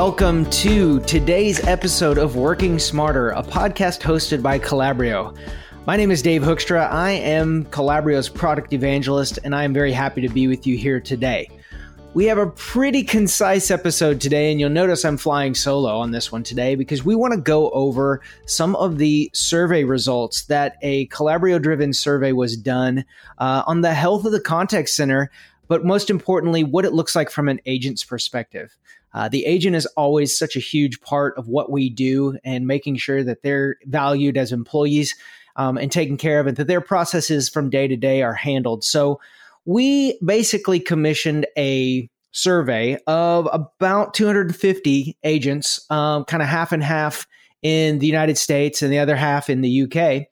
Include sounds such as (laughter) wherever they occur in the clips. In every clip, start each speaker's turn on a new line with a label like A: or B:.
A: welcome to today's episode of Working Smarter, a podcast hosted by Calabrio. My name is Dave Hoekstra. I am Calabrio's product evangelist, and I am very happy to be with you here today. We have a pretty concise episode today, and you'll notice I'm flying solo on this one today because we want to go over some of the survey results that a Calabrio driven survey was done uh, on the health of the contact center, but most importantly, what it looks like from an agent's perspective. Uh, the agent is always such a huge part of what we do and making sure that they're valued as employees um, and taken care of and that their processes from day to day are handled. So, we basically commissioned a survey of about 250 agents, um, kind of half and half in the United States and the other half in the UK.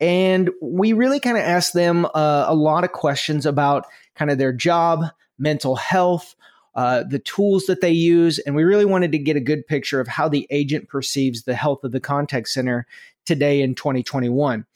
A: And we really kind of asked them uh, a lot of questions about kind of their job, mental health, uh, the tools that they use. And we really wanted to get a good picture of how the agent perceives the health of the contact center today in 2021.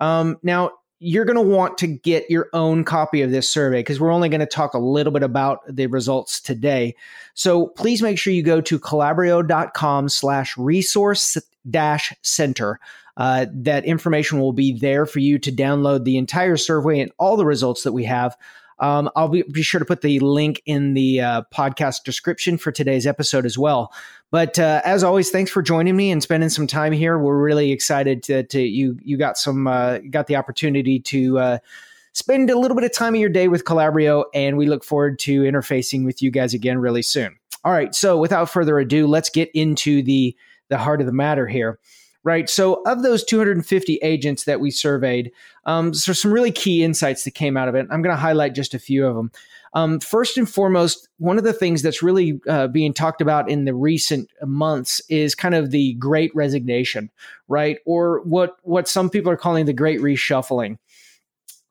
A: Um, now, you're going to want to get your own copy of this survey because we're only going to talk a little bit about the results today. So please make sure you go to calabrio.com slash resource dash center. Uh, that information will be there for you to download the entire survey and all the results that we have. Um, I'll be, be, sure to put the link in the uh, podcast description for today's episode as well. But uh, as always, thanks for joining me and spending some time here. We're really excited to, you you got some uh, got the opportunity to uh, spend a little bit of time of your day with Calabrio, and we look forward to interfacing with you guys again really soon. All right, so without further ado, let's get into the the heart of the matter here right? So, of those 250 agents that we surveyed, um, so some really key insights that came out of it. I'm going to highlight just a few of them. Um, first and foremost, one of the things that's really uh, being talked about in the recent months is kind of the Great Resignation, right? Or what what some people are calling the Great Reshuffling.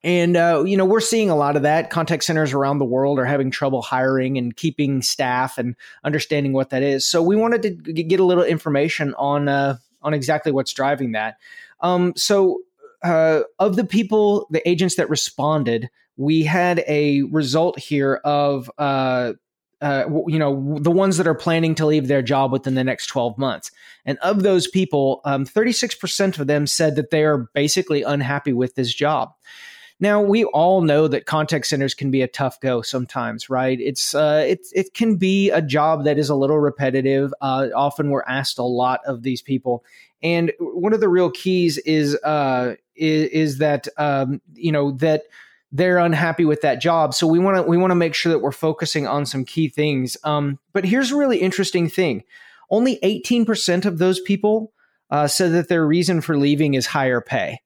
A: And uh, you know we're seeing a lot of that. Contact centers around the world are having trouble hiring and keeping staff and understanding what that is. So we wanted to get a little information on uh, on exactly what's driving that. Um, so uh, of the people, the agents that responded, we had a result here of uh, uh, you know the ones that are planning to leave their job within the next 12 months and of those people um, 36% of them said that they are basically unhappy with this job now we all know that contact centers can be a tough go sometimes right it's uh, it, it can be a job that is a little repetitive uh, often we're asked a lot of these people and one of the real keys is uh, is, is that um, you know that they're unhappy with that job. So we want to we want to make sure that we're focusing on some key things. Um, but here's a really interesting thing: only 18% of those people uh, said that their reason for leaving is higher pay.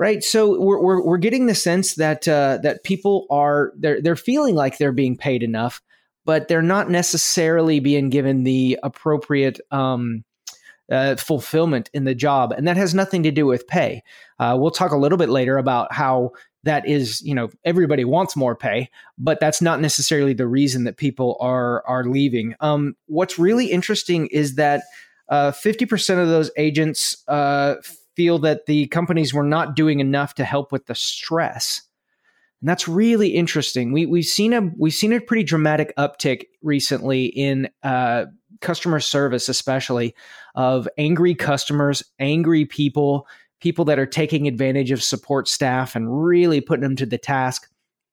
A: Right, so we're, we're, we're getting the sense that uh, that people are they're they're feeling like they're being paid enough, but they're not necessarily being given the appropriate um, uh, fulfillment in the job, and that has nothing to do with pay. Uh, we'll talk a little bit later about how that is, you know, everybody wants more pay, but that's not necessarily the reason that people are are leaving. Um, what's really interesting is that uh, fifty percent of those agents uh, feel that the companies were not doing enough to help with the stress. And that's really interesting. We we've seen a we've seen a pretty dramatic uptick recently in uh, customer service, especially of angry customers, angry people, people that are taking advantage of support staff and really putting them to the task.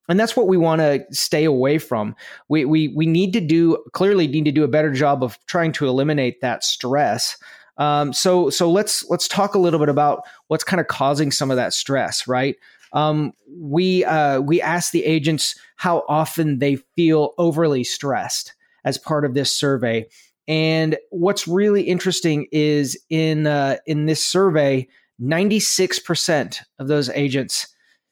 A: And that's what we want to stay away from. We, we, we need to do, clearly need to do a better job of trying to eliminate that stress. Um, so, so let's, let's talk a little bit about what's kind of causing some of that stress, right? Um, we, uh, we ask the agents how often they feel overly stressed as part of this survey. And what's really interesting is in, uh, in this survey, 96% of those agents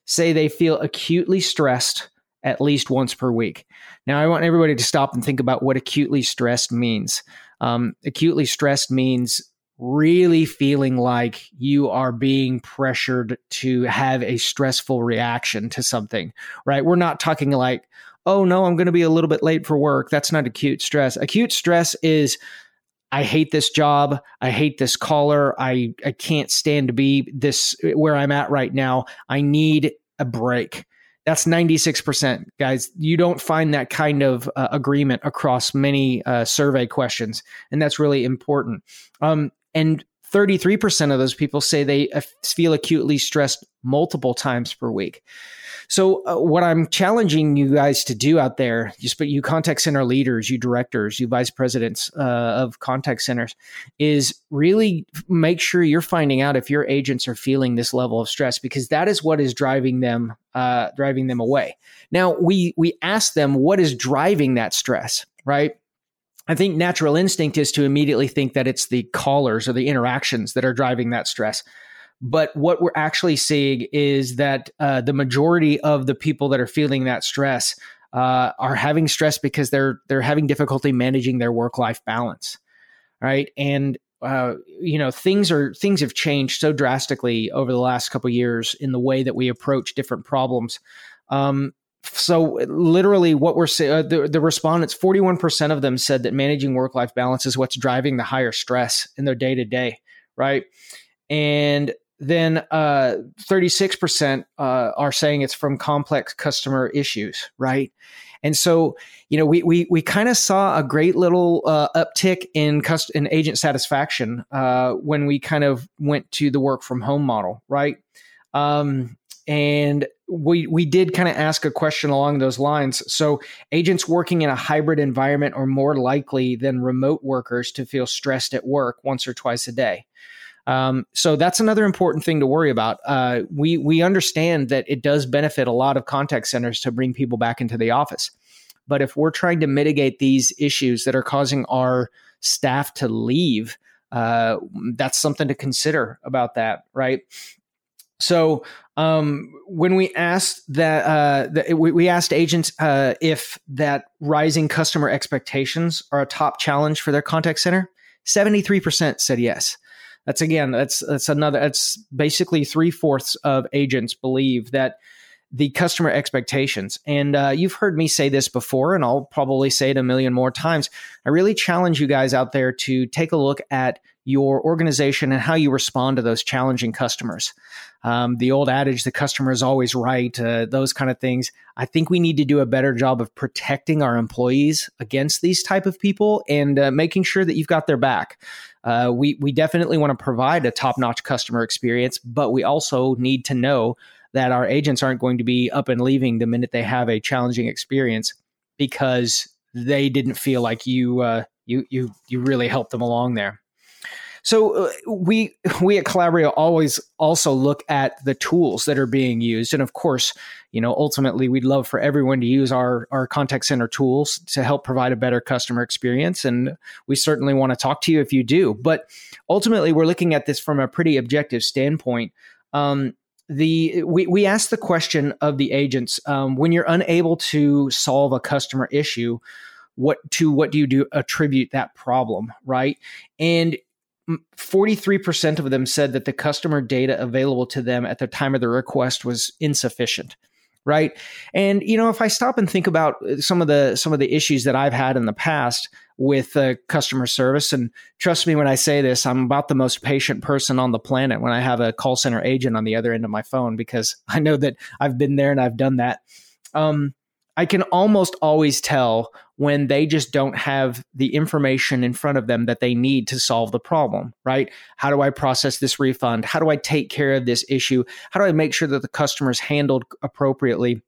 A: say they feel acutely stressed at least once per week. Now, I want everybody to stop and think about what acutely stressed means. Um, acutely stressed means really feeling like you are being pressured to have a stressful reaction to something, right? We're not talking like, oh no, I'm going to be a little bit late for work. That's not acute stress. Acute stress is I hate this job. I hate this caller. I, I can't stand to be this where I'm at right now. I need a break. That's 96%, guys. You don't find that kind of uh, agreement across many uh, survey questions, and that's really important. Um, and 33% of those people say they uh, feel acutely stressed multiple times per week. So, uh, what I'm challenging you guys to do out there, you, you contact center leaders, you directors, you vice presidents uh, of contact centers, is really make sure you're finding out if your agents are feeling this level of stress because that is what is driving them uh, driving them away. Now, we we ask them what is driving that stress, right? I think natural instinct is to immediately think that it's the callers or the interactions that are driving that stress. But what we're actually seeing is that uh, the majority of the people that are feeling that stress uh, are having stress because they're they're having difficulty managing their work life balance, right? And uh, you know things are things have changed so drastically over the last couple years in the way that we approach different problems. Um, so literally what we're saying uh, the, the respondents 41% of them said that managing work life balance is what's driving the higher stress in their day to day right and then uh, 36% uh, are saying it's from complex customer issues, right? And so, you know, we we we kind of saw a great little uh, uptick in cust- in agent satisfaction uh, when we kind of went to the work from home model, right? Um, and we we did kind of ask a question along those lines. So, agents working in a hybrid environment are more likely than remote workers to feel stressed at work once or twice a day. Um, so that's another important thing to worry about. Uh, we we understand that it does benefit a lot of contact centers to bring people back into the office, but if we're trying to mitigate these issues that are causing our staff to leave, uh, that's something to consider about that, right? So um, when we asked that, uh, the, we, we, asked agents uh, if that rising customer expectations are a top challenge for their contact center. Seventy three percent said yes. That's again, that's that's another. That's basically three fourths of agents believe that the customer expectations. And uh, you've heard me say this before, and I'll probably say it a million more times. I really challenge you guys out there to take a look at your organization and how you respond to those challenging customers. Um, the old adage, the customer is always right, uh, those kind of things. I think we need to do a better job of protecting our employees against these type of people and uh, making sure that you've got their back. Uh, we we definitely want to provide a top notch customer experience, but we also need to know that our agents aren't going to be up and leaving the minute they have a challenging experience because they didn't feel like you uh, you you you really helped them along there. So uh, we we at Calabrio always also look at the tools that are being used, and of course, you know, ultimately, we'd love for everyone to use our our contact center tools to help provide a better customer experience, and we certainly want to talk to you if you do. But ultimately, we're looking at this from a pretty objective standpoint. Um, the we, we asked the question of the agents um, when you're unable to solve a customer issue what to what do you do attribute that problem right and 43% of them said that the customer data available to them at the time of the request was insufficient right? And you know if i stop and think about uh, some of the some of the issues that i've had in the past with uh, customer service and trust me when i say this i'm about the most patient person on the planet when i have a call center agent on the other end of my phone because (laughs) i know that i've been there and i've done that. Um, I can almost always tell when they just don't have the information in front of them that they need to solve the problem, right? How do I process this refund? How do I take care of this issue? How do I make sure that the customer is handled appropriately?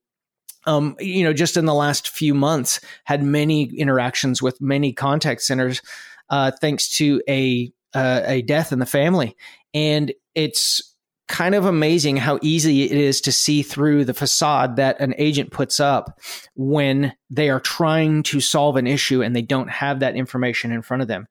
A: Um, you know, just in the last few months, had many interactions with many contact centers, uh, thanks to a uh, a death in the family, and it's kind of amazing how easy it is to see through the facade that an agent puts up when they are trying to solve an issue and they don't have that information in front of them.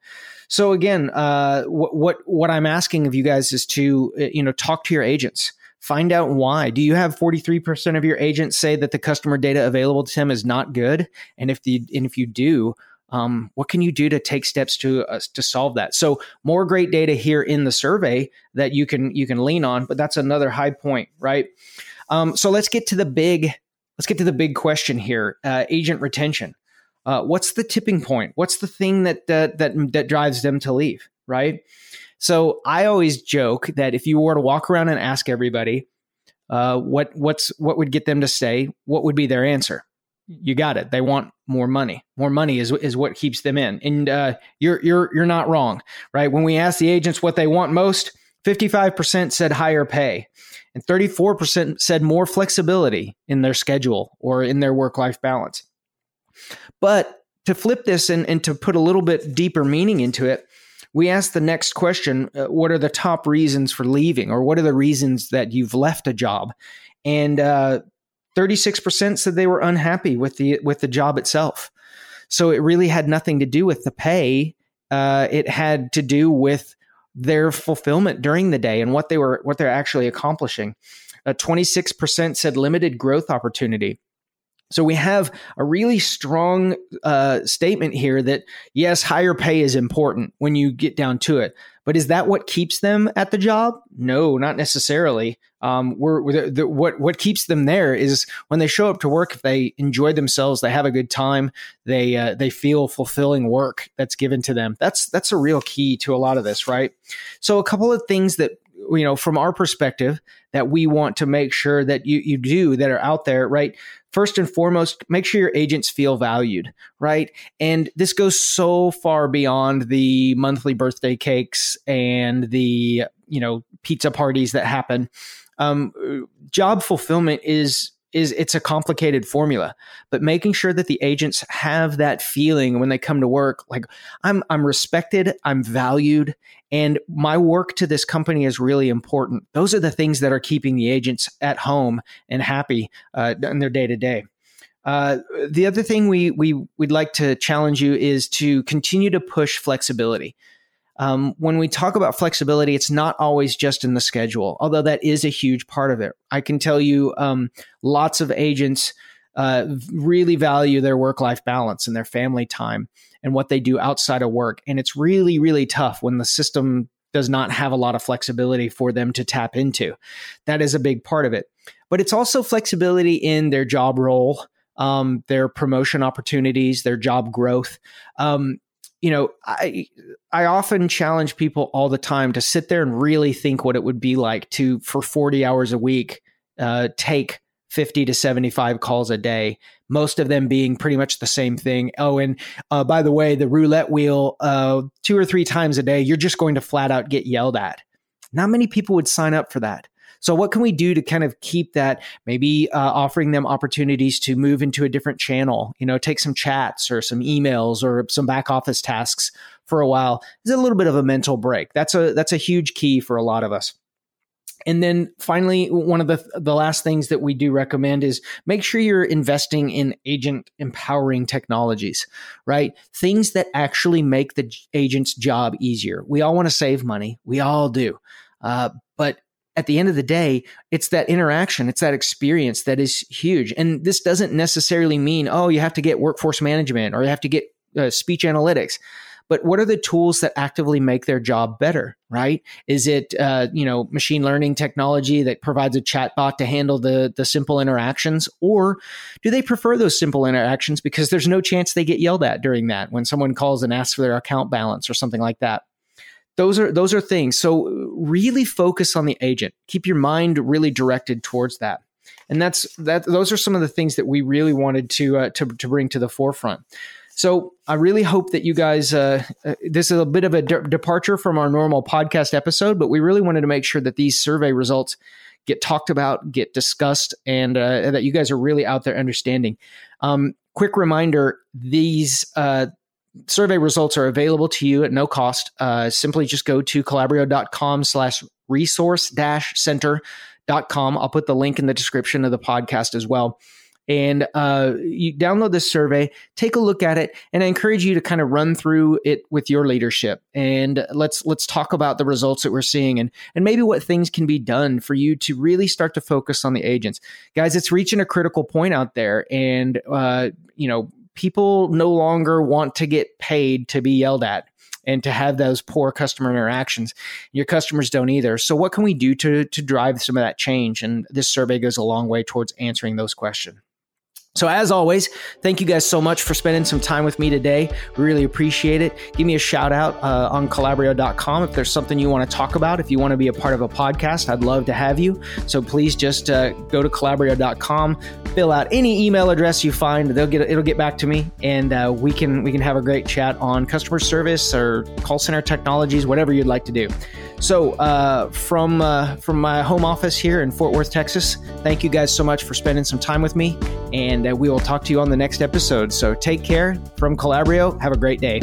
A: So again, uh, what, what what I'm asking of you guys is to uh, you know talk to your agents. Find out why. Do you have 43% of your agents say that the customer data available to them is not good? And if the and if you do, um, what can you do to take steps to uh, to solve that so more great data here in the survey that you can you can lean on but that's another high point right um, so let's get to the big let's get to the big question here uh, agent retention uh, what's the tipping point what's the thing that that that drives them to leave right so i always joke that if you were to walk around and ask everybody uh, what what's what would get them to stay? What would be their answer? You got it. They want more money. More money is is what keeps them in. And uh, you're you're you're not wrong, right? When we ask the agents what they want most, fifty five percent said higher pay, and thirty four percent said more flexibility in their schedule or in their work life balance. But to flip this and, and to put a little bit deeper meaning into it, we ask the next question uh, What are the top reasons for leaving, or what are the reasons that you've left a job? And uh, 36% said they were unhappy with the with the job itself. So it really had nothing to do with the pay. Uh, it had to do with their fulfillment during the day and what they were what they're actually accomplishing. Uh, 26% said limited growth opportunity. So we have a really strong uh, statement here that yes, higher pay is important when you get down to it. But is that what keeps them at the job? No, not necessarily. Um, we're, we're the, what what keeps them there is when they show up to work. If they enjoy themselves, they have a good time. They uh, they feel fulfilling work that's given to them. That's that's a real key to a lot of this, right? So a couple of things that you know from our perspective that we want to make sure that you you do that are out there, right? first and foremost, make sure your agents feel valued, right? And this goes so far beyond the monthly birthday cakes and the, you know, pizza parties that happen. Um, job fulfillment is is it's a complicated formula but making sure that the agents have that feeling when they come to work like i'm i'm respected i'm valued and my work to this company is really important. Those are the things that are keeping the agents at home and happy uh, in their day to day the other thing we we would like to challenge you is to continue to push flexibility um, when we talk about flexibility, it's not always just in the schedule, although that is a huge part of it. I can tell you um, lots of agents uh, really value their work life balance and their family time and what they do outside of work. And it's really, really tough when the system does not have a lot of flexibility for them to tap into. That is a big part of it. But it's also flexibility in their job role. Um, their promotion opportunities, their job growth. Um, you know, I I often challenge people all the time to sit there and really think what it would be like to for 40 hours a week uh, take 50 to 75 calls a day, most of them being pretty much the same thing. Oh, and uh, by the way, the roulette wheel, uh, two or three times a day, you're just going to flat out get yelled at. Not many people would sign up for that. So, what can we do to kind of keep that? Maybe uh, offering them opportunities to move into a different channel, you know, take some chats or some emails or some back office tasks for a while. Is a little bit of a mental break. That's a that's a huge key for a lot of us. And then finally, one of the the last things that we do recommend is make sure you're investing in agent empowering technologies, right? Things that actually make the agent's job easier. We all want to save money, we all do, uh, but at the end of the day, it's that interaction, it's that experience that is huge. And this doesn't necessarily mean, oh, you have to get workforce management or you have to get uh, speech analytics. But what are the tools that actively make their job better? Right? Is it uh, you know machine learning technology that provides a chatbot to handle the the simple interactions, or do they prefer those simple interactions because there's no chance they get yelled at during that when someone calls and asks for their account balance or something like that? those are those are things so really focus on the agent. Keep your mind really directed towards that. And that's that those are some of the things that we really wanted to uh, to, to bring to the forefront. So i really hope that you guys uh, uh, this is a bit of a de- departure from our normal podcast episode but we really wanted to make sure that these survey results get talked about get discussed and uh, that you guys are really out there understanding. Um, quick reminder these uh, survey results are available to you at no cost. Uh, simply just go to calabrio.com slash resource dash center dot com. I'll put the link in the description of the podcast as well. And uh, you download this survey, take a look at it, and I encourage you to kind of run through it with your leadership. And let's let's talk about the results that we're seeing, and and maybe what things can be done for you to really start to focus on the agents, guys. It's reaching a critical point out there, and uh, you know people no longer want to get paid to be yelled at and to have those poor customer interactions. Your customers don't either. So what can we do to to drive some of that change? And this survey goes a long way towards answering those questions. So, as always, thank you guys so much for spending some time with me today. Really appreciate it. Give me a shout out uh, on Calabrio.com if there's something you want to talk about. If you want to be a part of a podcast, I'd love to have you. So, please just uh, go to Calabrio.com, fill out any email address you find. They'll get it'll get back to me, and uh, we can we can have a great chat on customer service or call center technologies, whatever you'd like to do. So, uh, from uh, from my home office here in Fort Worth, Texas, thank you guys so much for spending some time with me, and uh, we will talk to you on the next episode. So, take care from Calabrio. Have a great day.